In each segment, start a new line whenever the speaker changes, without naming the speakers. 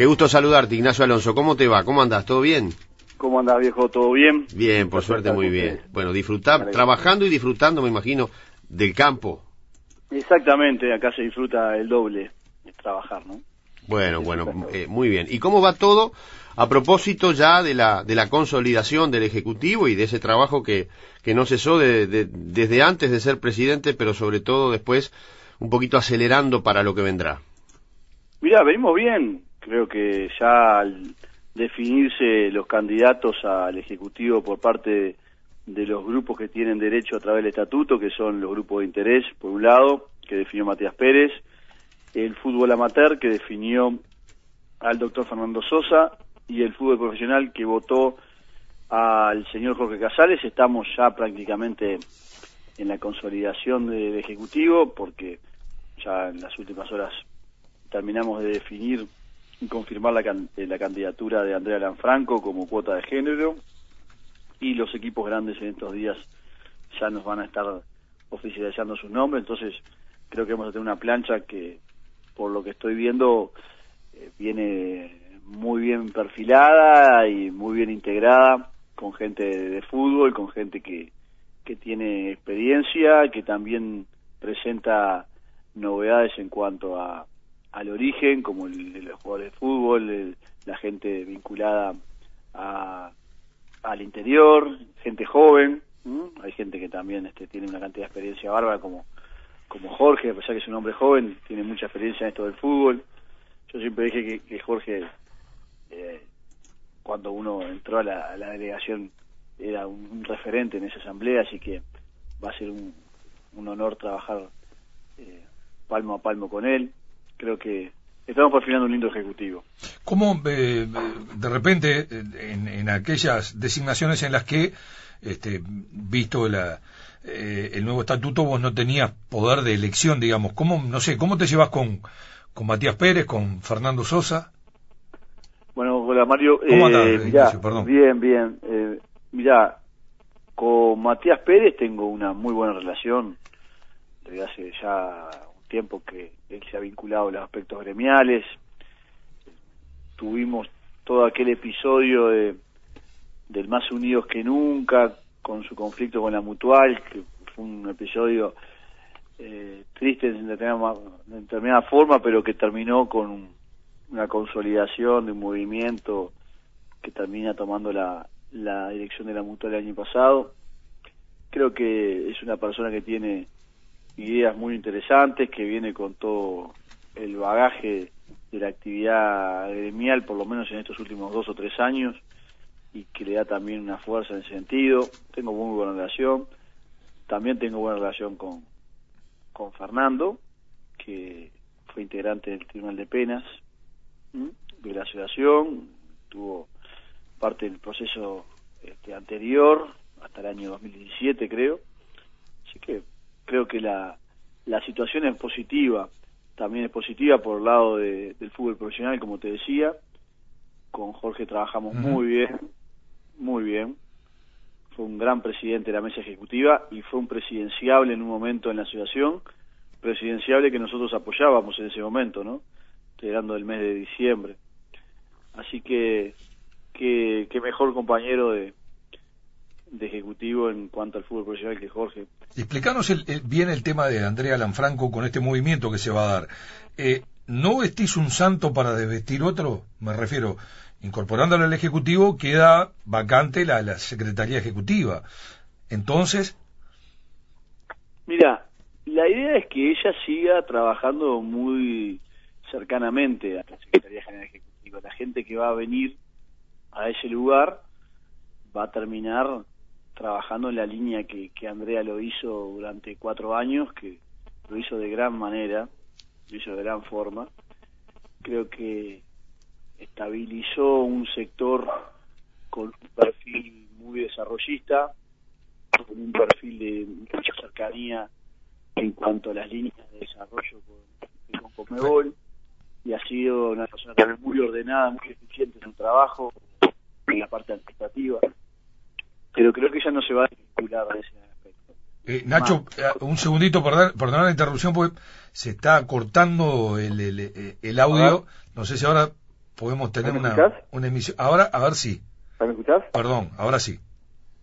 Qué gusto saludarte, Ignacio Alonso. ¿Cómo te va? ¿Cómo andas? ¿Todo bien?
¿Cómo andás, viejo? ¿Todo bien?
Bien, por suerte muy bien. Bueno, disfrutar, trabajando y disfrutando, me imagino, del campo.
Exactamente, acá se disfruta el doble de trabajar, ¿no?
Bueno, bueno, eh, muy bien. ¿Y cómo va todo a propósito ya de la, de la consolidación del Ejecutivo y de ese trabajo que, que no cesó de, desde antes de ser presidente, pero sobre todo después un poquito acelerando para lo que vendrá?
Mira, venimos bien. Creo que ya al definirse los candidatos al Ejecutivo por parte de los grupos que tienen derecho a través del estatuto, que son los grupos de interés, por un lado, que definió Matías Pérez, el fútbol amateur, que definió al doctor Fernando Sosa, y el fútbol profesional, que votó al señor Jorge Casales. Estamos ya prácticamente en la consolidación del Ejecutivo, porque ya en las últimas horas terminamos de definir confirmar la, la candidatura de Andrea Lanfranco como cuota de género. Y los equipos grandes en estos días ya nos van a estar oficializando sus nombres, entonces creo que vamos a tener una plancha que por lo que estoy viendo eh, viene muy bien perfilada y muy bien integrada con gente de, fútbol, con gente que, que tiene experiencia, que también presenta novedades en cuanto a al origen, como el, los jugadores de fútbol, la gente vinculada a, al interior, gente joven, hay gente que también este, tiene una cantidad de experiencia bárbara como, como Jorge, a pesar que es un hombre joven, tiene mucha experiencia en esto del fútbol. Yo siempre dije que, Jorge, eh, cuando uno entró a la, delegación, era un, referente en esa asamblea, así que va a ser un, un honor trabajar eh, palmo a palmo con él. Creo que estamos perfilando un lindo ejecutivo.
¿Cómo eh, de repente en, en, aquellas designaciones en las que, este, visto la, eh, el nuevo estatuto, vos no tenías poder de elección, digamos, ¿cómo, no sé, cómo te llevas con, con Matías Pérez, con Fernando Sosa?
Bueno, hola Mario.
¿Cómo eh,
Bien, bien. Eh, mirá, con Matías Pérez tengo una muy buena relación desde hace ya tiempo que él se ha vinculado a los aspectos gremiales. Tuvimos todo aquel episodio de, del Más Unidos que Nunca, con su conflicto con la Mutual, que fue un episodio eh, triste en determinada, forma, pero que terminó con una consolidación de un movimiento que termina tomando la, la dirección de la Mutual el año pasado. Creo que es una persona que tiene ideas muy interesantes, que viene con todo el bagaje de la actividad gremial, por lo menos en estos últimos dos o tres años, y que le da también una fuerza en sentido. Tengo muy buena relación. También tengo buena relación con, con Fernando, que fue integrante del Tribunal de Penas de la asociación, tuvo parte del proceso este, anterior, hasta el año 2017 creo. Así que creo que la, la situación es positiva, también es positiva por el lado de, del fútbol profesional, como te decía. Con Jorge trabajamos muy bien, muy bien. Fue un gran presidente de la mesa ejecutiva y fue un presidenciable en un momento en la asociación, presidenciable que nosotros apoyábamos en ese momento, ¿no? Llegando del mes de diciembre. Así que, qué mejor compañero de, de ejecutivo en cuanto al fútbol profesional que Jorge.
Explícanos bien el tema de Andrea Lanfranco con este movimiento que se va a dar. Eh, ¿No vestís un santo para desvestir otro? Me refiero, incorporándolo al Ejecutivo queda vacante la, la Secretaría Ejecutiva. Entonces...
Mira, la idea es que ella siga trabajando muy cercanamente a la Secretaría General Ejecutiva. La gente que va a venir a ese lugar va a terminar trabajando en la línea que, que Andrea lo hizo durante cuatro años, que lo hizo de gran manera, lo hizo de gran forma. Creo que estabilizó un sector con un perfil muy desarrollista, con un perfil de mucha cercanía en cuanto a las líneas de desarrollo con, con y ha sido una persona muy ordenada, muy eficiente en su trabajo, en la parte administrativa pero creo que ya no se va a vincular a ese aspecto.
Eh, Nacho, eh, un segundito, perdón, perdón la interrupción, porque se está cortando el, el, el audio. No sé si ahora podemos tener
¿Me
una, una emisión. Ahora, a ver si.
¿Me escuchás?
Perdón, ahora sí.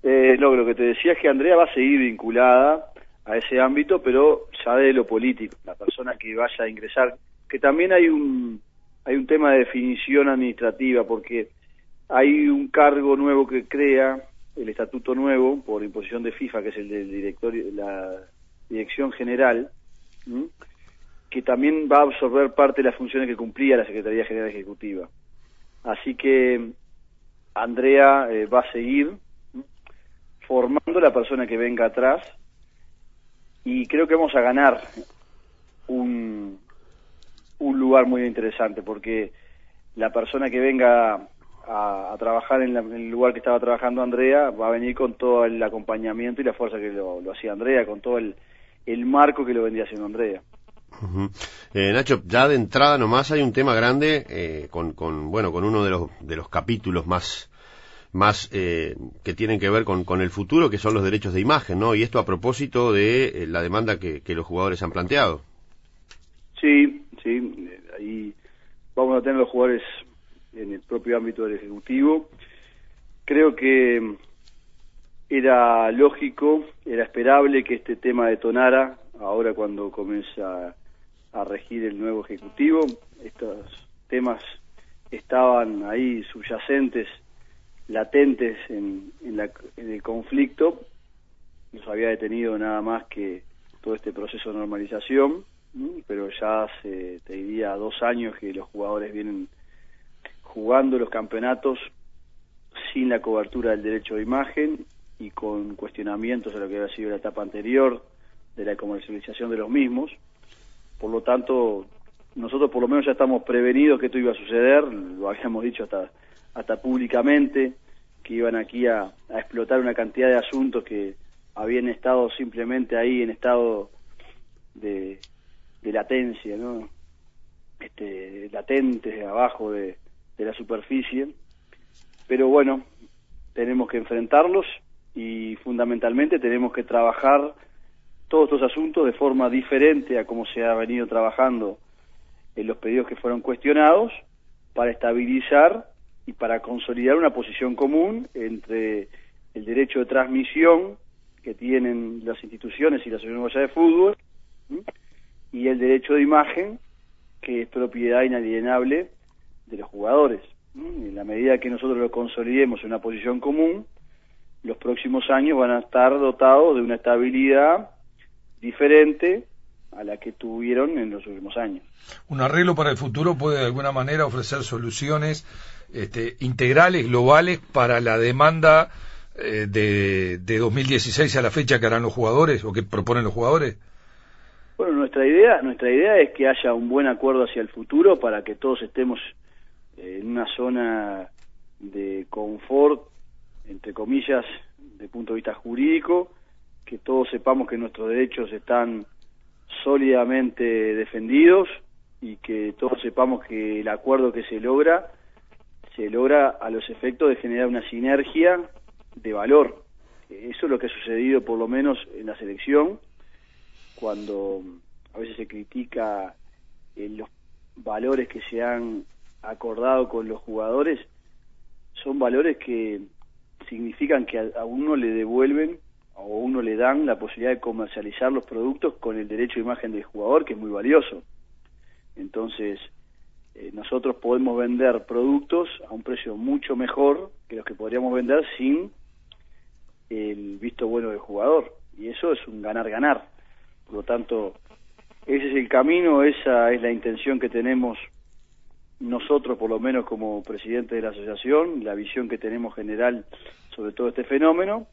Eh, lo, lo que te decía es que Andrea va a seguir vinculada a ese ámbito, pero ya de lo político, la persona que vaya a ingresar, que también hay un hay un tema de definición administrativa, porque hay un cargo nuevo que crea el estatuto nuevo por imposición de FIFA, que es el del directorio, la dirección general, que también va a absorber parte de las funciones que cumplía la Secretaría General Ejecutiva. Así que Andrea eh, va a seguir formando la persona que venga atrás y creo que vamos a ganar un, un lugar muy interesante porque la persona que venga a, a trabajar en, la- en el lugar que estaba trabajando Andrea va a venir con todo el acompañamiento y la fuerza que lo, lo hacía Andrea, con todo el, el marco que lo vendría haciendo Andrea.
Eh, Nacho, ya de entrada nomás hay un tema grande eh, con, con, bueno, con uno de los, de los capítulos más, más eh, que tienen que ver con, con el futuro, que son los derechos de imagen, ¿no? Y esto a propósito de eh, la demanda que, que los jugadores han planteado.
Sí, sí, eh, ahí vamos a tener los jugadores en el propio ámbito del Ejecutivo. Creo que mm, era lógico, era esperable que este tema detonara ahora cuando comienza a regir el nuevo Ejecutivo. Estos temas estaban ahí subyacentes, latentes en, en, la- en el conflicto. Nos había detenido nada más que todo este proceso de normalización, pero ya hace, te diría, dos años que los jugadores vienen jugando los campeonatos sin la cobertura del derecho de imagen y con cuestionamientos a lo que había sido la etapa anterior de la comercialización de los mismos. Por lo tanto, nosotros por lo menos ya estamos prevenidos que esto iba a suceder, lo habíamos dicho hasta, hasta públicamente, que iban aquí a, a explotar una cantidad de asuntos que habían estado simplemente ahí en estado de, de latencia, ¿no? Este, latentes abajo de, de la superficie. Pero bueno, tenemos que enfrentarlos y fundamentalmente tenemos que trabajar todos estos asuntos de forma diferente a como se ha venido trabajando en los pedidos que fueron cuestionados para estabilizar y para consolidar una posición común entre el derecho de transmisión que tienen las instituciones y la Asociación de Fútbol y el derecho de imagen que es propiedad inalienable de los jugadores. En la medida que nosotros lo consolidemos en una posición común, los próximos años van a estar dotados de una estabilidad diferente a la que tuvieron en los últimos años.
Un arreglo para el futuro puede de alguna manera ofrecer soluciones este, integrales, globales, para la demanda eh, de, de 2016 a la fecha que harán los jugadores o que proponen los jugadores.
Bueno, nuestra idea, nuestra idea es que haya un buen acuerdo hacia el futuro para que todos estemos eh, en una zona de confort, entre comillas, de punto de vista jurídico, que todos sepamos que nuestros derechos están sólidamente defendidos y que todos sepamos que el acuerdo que se logra se logra a los efectos de generar una sinergia de valor. Eso es lo que ha sucedido por lo menos en la selección, cuando a veces se critica eh, los valores que se han acordado con los jugadores, son valores que significan que a, uno le devuelven o a uno le dan la posibilidad de comercializar los productos con el derecho de imagen del jugador, que es muy valioso. Entonces, eh, nosotros podemos vender productos a un precio mucho mejor que los que podríamos vender sin el visto bueno del jugador. Y eso es un ganar-ganar. Por lo tanto, ese es el camino, esa es la intención que tenemos nosotros, por lo menos como presidente de la asociación, la visión que tenemos general sobre todo este fenómeno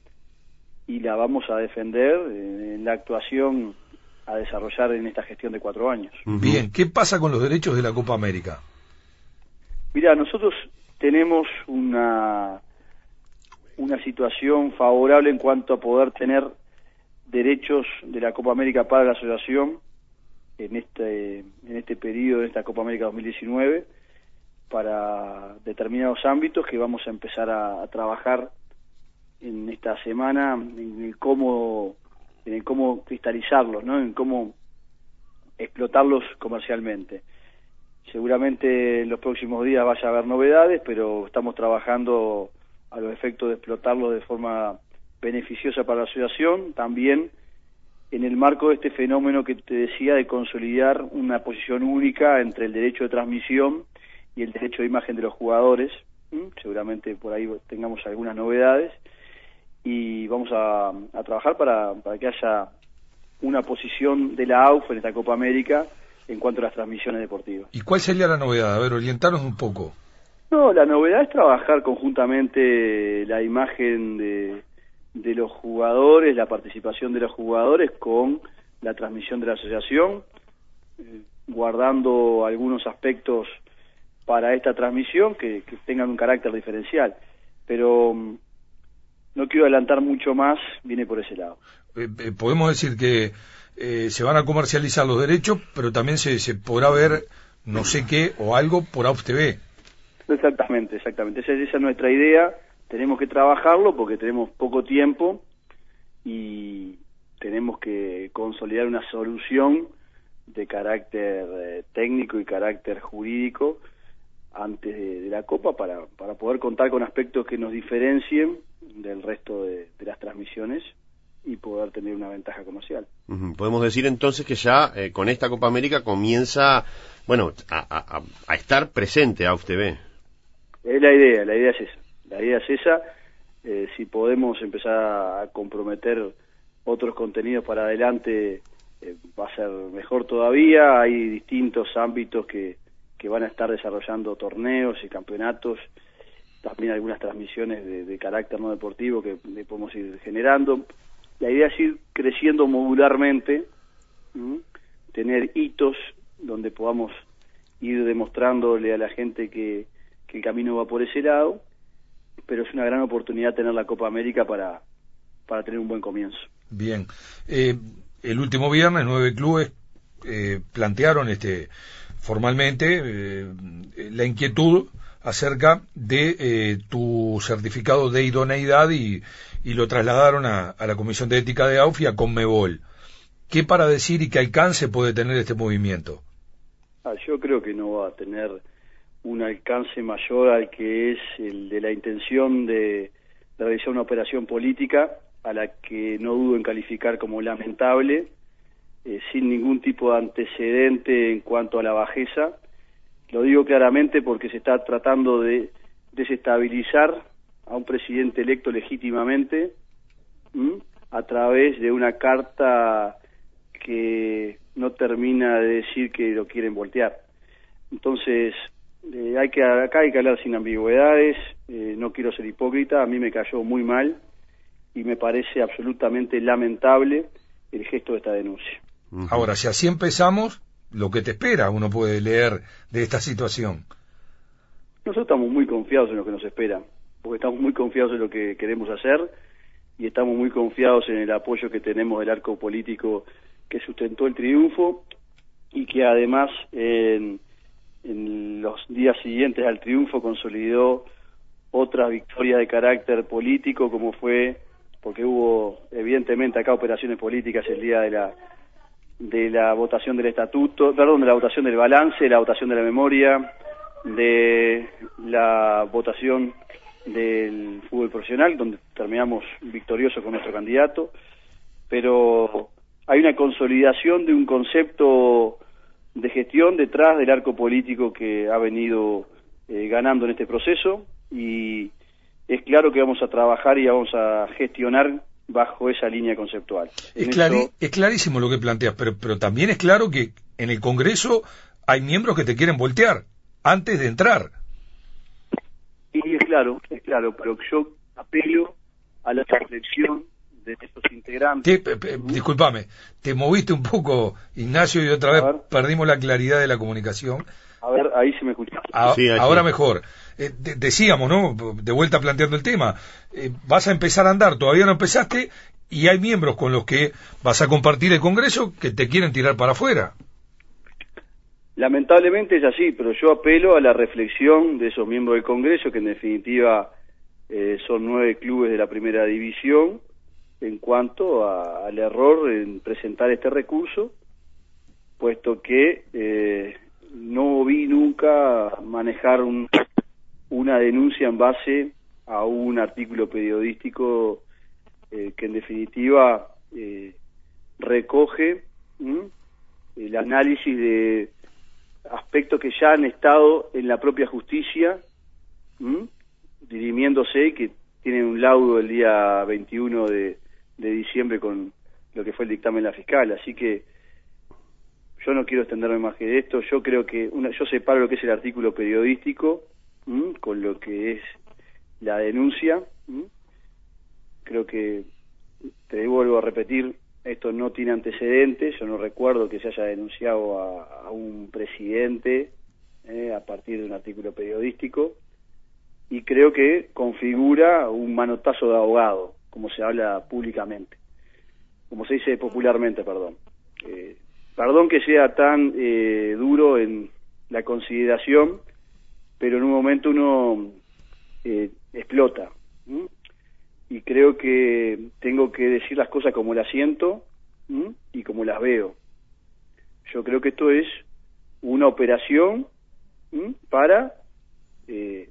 y la vamos a defender en la actuación a desarrollar en esta gestión de cuatro años.
Bien, ¿qué pasa con los derechos de la Copa América?
Mira, nosotros tenemos una una situación favorable en cuanto a poder tener derechos de la Copa América para la asociación en este en este periodo de esta Copa América 2019 para determinados ámbitos que vamos a empezar a, trabajar en esta semana en el cómo en el cómo cristalizarlos, ¿no? En cómo explotarlos comercialmente. seguramente en los próximos días vaya a haber novedades, pero estamos trabajando a los efectos de explotarlo de forma beneficiosa para la asociación, también en el marco de este fenómeno que te decía de consolidar una posición única entre el derecho de transmisión y el derecho de imagen de los jugadores. Seguramente por ahí tengamos algunas novedades y vamos a, trabajar para, para, que haya una posición de la AUF en esta Copa América en cuanto a las transmisiones deportivas.
¿Y cuál sería la novedad? A ver, orientarnos un poco.
No, la novedad es trabajar conjuntamente la imagen de, de los jugadores, la participación de los jugadores con la transmisión de la asociación, eh, guardando algunos aspectos para esta transmisión que, tengan un carácter diferencial. Pero mm, no quiero adelantar mucho más, viene por ese lado.
Eh, eh, podemos decir que se van a comercializar los derechos, pero también se, se podrá ver no sé qué o algo por AUF TV.
Exactamente, exactamente. Esa, esa es nuestra idea tenemos que trabajarlo porque tenemos poco tiempo y tenemos que consolidar una solución de carácter eh, técnico y carácter jurídico antes de, la Copa para, para poder contar con aspectos que nos diferencien del resto de, las transmisiones y poder tener una ventaja comercial.
Podemos decir entonces que ya eh, con esta Copa América comienza, bueno, a, a estar presente a UTV.
Es la idea, la idea es esa. La idea es esa, eh, si podemos empezar a comprometer otros contenidos para adelante, eh, va a ser mejor todavía, hay distintos ámbitos que, que van a estar desarrollando torneos y campeonatos, también algunas transmisiones de, carácter no deportivo que podemos ir generando. La idea es ir creciendo modularmente, tener hitos donde podamos ir demostrándole a la gente que, que el camino va por ese lado pero es una gran oportunidad tener la Copa América para, para tener un buen comienzo.
Bien. Eh, el último viernes, nueve clubes eh, plantearon este formalmente eh, la inquietud acerca de tu certificado de idoneidad y, y lo trasladaron a, a, la Comisión de Ética de AUF y a Conmebol. ¿Qué para decir y qué alcance puede tener este movimiento?
Ah, yo creo que no va a tener un alcance mayor al que es el de la intención de, realizar una operación política a la que no dudo en calificar como lamentable, eh, sin ningún tipo de antecedente en cuanto a la bajeza. Lo digo claramente porque se está tratando de desestabilizar a un presidente electo legítimamente a través de una carta que no termina de decir que lo quieren voltear. Entonces, eh, hay que acá hay que hablar sin ambigüedades eh, no quiero ser hipócrita a mí me cayó muy mal y me parece absolutamente lamentable el gesto de esta denuncia.
Ahora si así empezamos lo que te espera uno puede leer de esta situación.
Nosotros estamos muy confiados en lo que nos espera porque estamos muy confiados en lo que queremos hacer y estamos muy confiados en el apoyo que tenemos del arco político que sustentó el triunfo y que además en en los días siguientes al triunfo consolidó otra victoria de carácter político como fue porque hubo evidentemente acá operaciones políticas el día de la de la votación del estatuto, perdón, de la votación del balance, la votación de la memoria, de la votación del fútbol profesional, donde terminamos victoriosos con nuestro candidato, pero hay una consolidación de un concepto de gestión detrás del arco político que ha venido eh, ganando en este proceso y es claro que vamos a trabajar y vamos a gestionar bajo esa línea conceptual.
Es, es clarísimo lo que planteas, pero, pero también es claro que en el Congreso hay miembros que te quieren voltear antes de entrar.
Y es claro, es claro, pero yo apelo a la reflexión de estos integrantes.
disculpame, te moviste un poco, Ignacio, y otra vez perdimos la claridad de la comunicación.
A ver, ahí se me escucha.
ahora mejor. Eh, decíamos, ¿no? De vuelta planteando el tema. Eh, vas a empezar a andar, todavía no empezaste, y hay miembros con los que vas a compartir el Congreso que te quieren tirar para afuera.
Lamentablemente es así, pero yo apelo a la reflexión de esos miembros del Congreso, que en definitiva eh, son nueve clubes de la primera división, en cuanto a, al error en presentar este recurso, puesto que eh, no vi nunca manejar una denuncia en base a un artículo periodístico eh, que en definitiva eh, recoge el análisis de aspectos que ya han estado en la propia justicia dirimiéndose que tienen un laudo el día 21 de, de diciembre con lo que fue el dictamen de la fiscal. Así que yo no quiero extenderme más que esto. Yo creo que una, yo separo lo que es el artículo periodístico con lo que es la denuncia. Creo que, te vuelvo a repetir, esto no tiene antecedentes. Yo no recuerdo que se haya denunciado a, un presidente eh, a partir de un artículo periodístico. Y creo que configura un manotazo de abogado, como se habla públicamente, como se dice popularmente, perdón. Eh, Perdón que sea tan eh, duro en la consideración, pero en un momento uno eh, explota. Y creo que tengo que decir las cosas como las siento y como las veo. Yo creo que esto es una operación para eh,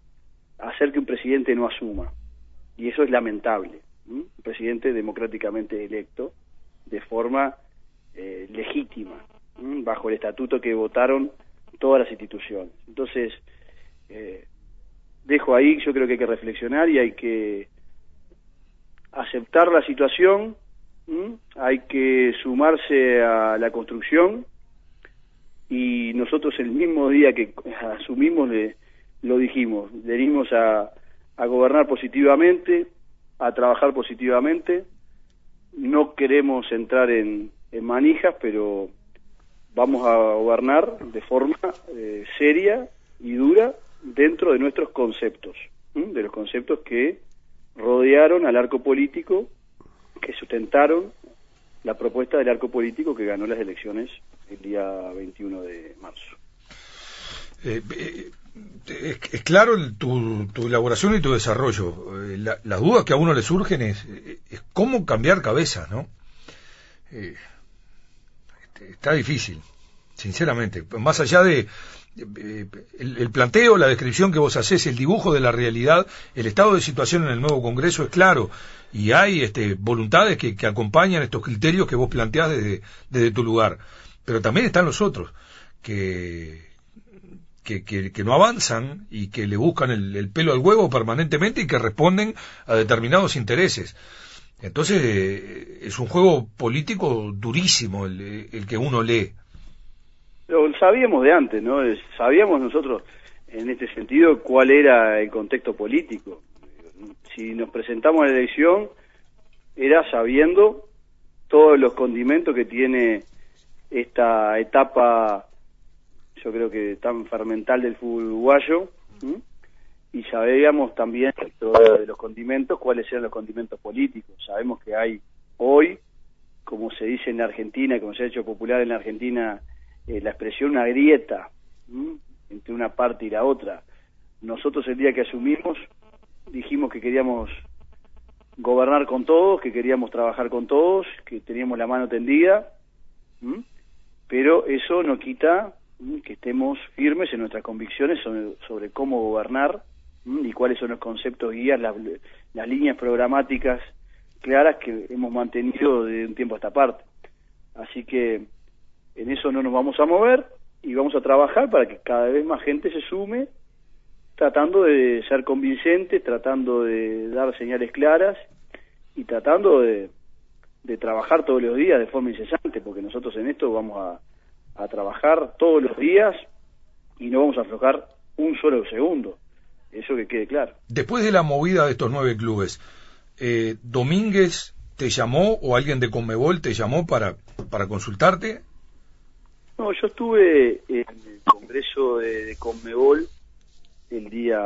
hacer que un presidente no asuma. Y eso es lamentable. Un presidente democráticamente electo de forma eh, legítima, bajo el estatuto que votaron todas las instituciones. Entonces, eh, dejo ahí, yo creo que hay que reflexionar y hay que aceptar la situación, hay que sumarse a la construcción y nosotros el mismo día que asumimos le, lo dijimos, venimos a, a gobernar positivamente, a trabajar positivamente, no queremos entrar en, en manijas, pero vamos a gobernar de forma eh, seria y dura dentro de nuestros conceptos, de los conceptos que rodearon al arco político, que sustentaron la propuesta del arco político que ganó las elecciones el día 21 de marzo.
Eh, eh, es, claro tu, elaboración y tu desarrollo. las dudas que a uno le surgen es, cómo cambiar cabeza, ¿no? está difícil, sinceramente. Más allá de el, planteo, la descripción que vos haces, el dibujo de la realidad, el estado de situación en el nuevo Congreso es claro y hay este, voluntades que, acompañan estos criterios que vos planteás desde, desde tu lugar. Pero también están los otros que, que, que, no avanzan y que le buscan el, el, pelo al huevo permanentemente y que responden a determinados intereses. Entonces eh, es un juego político durísimo el, el, que uno lee.
Lo sabíamos de antes, ¿no? Sabíamos nosotros en este sentido cuál era el contexto político. Si nos presentamos a la elección era sabiendo todos los condimentos que tiene esta etapa, yo creo que tan fermental del fútbol uruguayo y sabíamos también de los condimentos cuáles eran los condimentos políticos. Sabemos que hay hoy, como se dice en Argentina, como se ha hecho popular en la Argentina, eh, la expresión una grieta entre una parte y la otra. Nosotros el día que asumimos dijimos que queríamos gobernar con todos, que queríamos trabajar con todos, que teníamos la mano tendida, pero eso no quita que estemos firmes en nuestras convicciones sobre cómo gobernar y cuáles son los conceptos guías, las, las líneas programáticas claras que hemos mantenido de un tiempo a esta parte. Así que en eso no nos vamos a mover y vamos a trabajar para que cada vez más gente se sume, tratando de ser convincentes, tratando de dar señales claras y tratando de, de trabajar todos los días de forma incesante, porque nosotros en esto vamos a, a trabajar todos los días y no vamos a aflojar un solo segundo. Eso que quede claro.
Después de la movida de estos nueve clubes, eh, ¿Domínguez te llamó o alguien de Conmebol te llamó para, para consultarte?
No, yo estuve en el Congreso de, Conmebol el día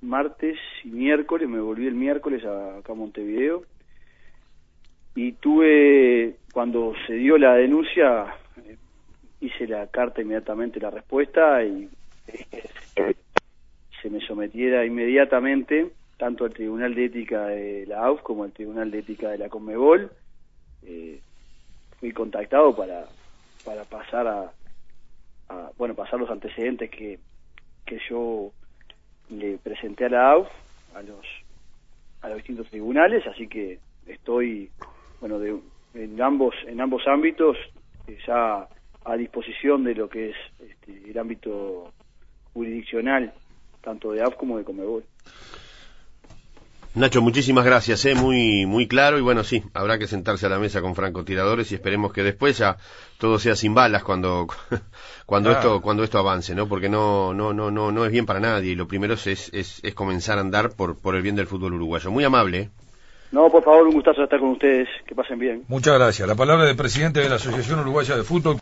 martes y miércoles, me volví el miércoles a, acá a Montevideo y tuve, cuando se dio la denuncia, eh, hice la carta inmediatamente, la respuesta y eh, se me sometiera inmediatamente tanto al Tribunal de Ética de la AUF como al Tribunal de Ética de la Conmebol. Eh, fui contactado para, para pasar a, bueno, pasar los antecedentes que, que yo le presenté a la AUF, a los, a los distintos tribunales, así que estoy, bueno, de, en ambos, en ambos ámbitos eh, ya a disposición de lo que es este, el ámbito jurisdiccional, tanto de AUF como de Comebol.
Nacho, muchísimas gracias, ¿eh? muy muy claro y bueno, sí, habrá que sentarse a la mesa con francotiradores y esperemos que después ya todo sea sin balas cuando cuando esto cuando esto avance, ¿no? Porque no no no no no es bien para nadie y lo primero es es, es comenzar a andar por por el bien del fútbol uruguayo. Muy amable. ¿eh?
No, por favor, un gustazo estar con ustedes, que pasen bien.
Muchas gracias. La palabra del presidente de la Asociación Uruguaya de Fútbol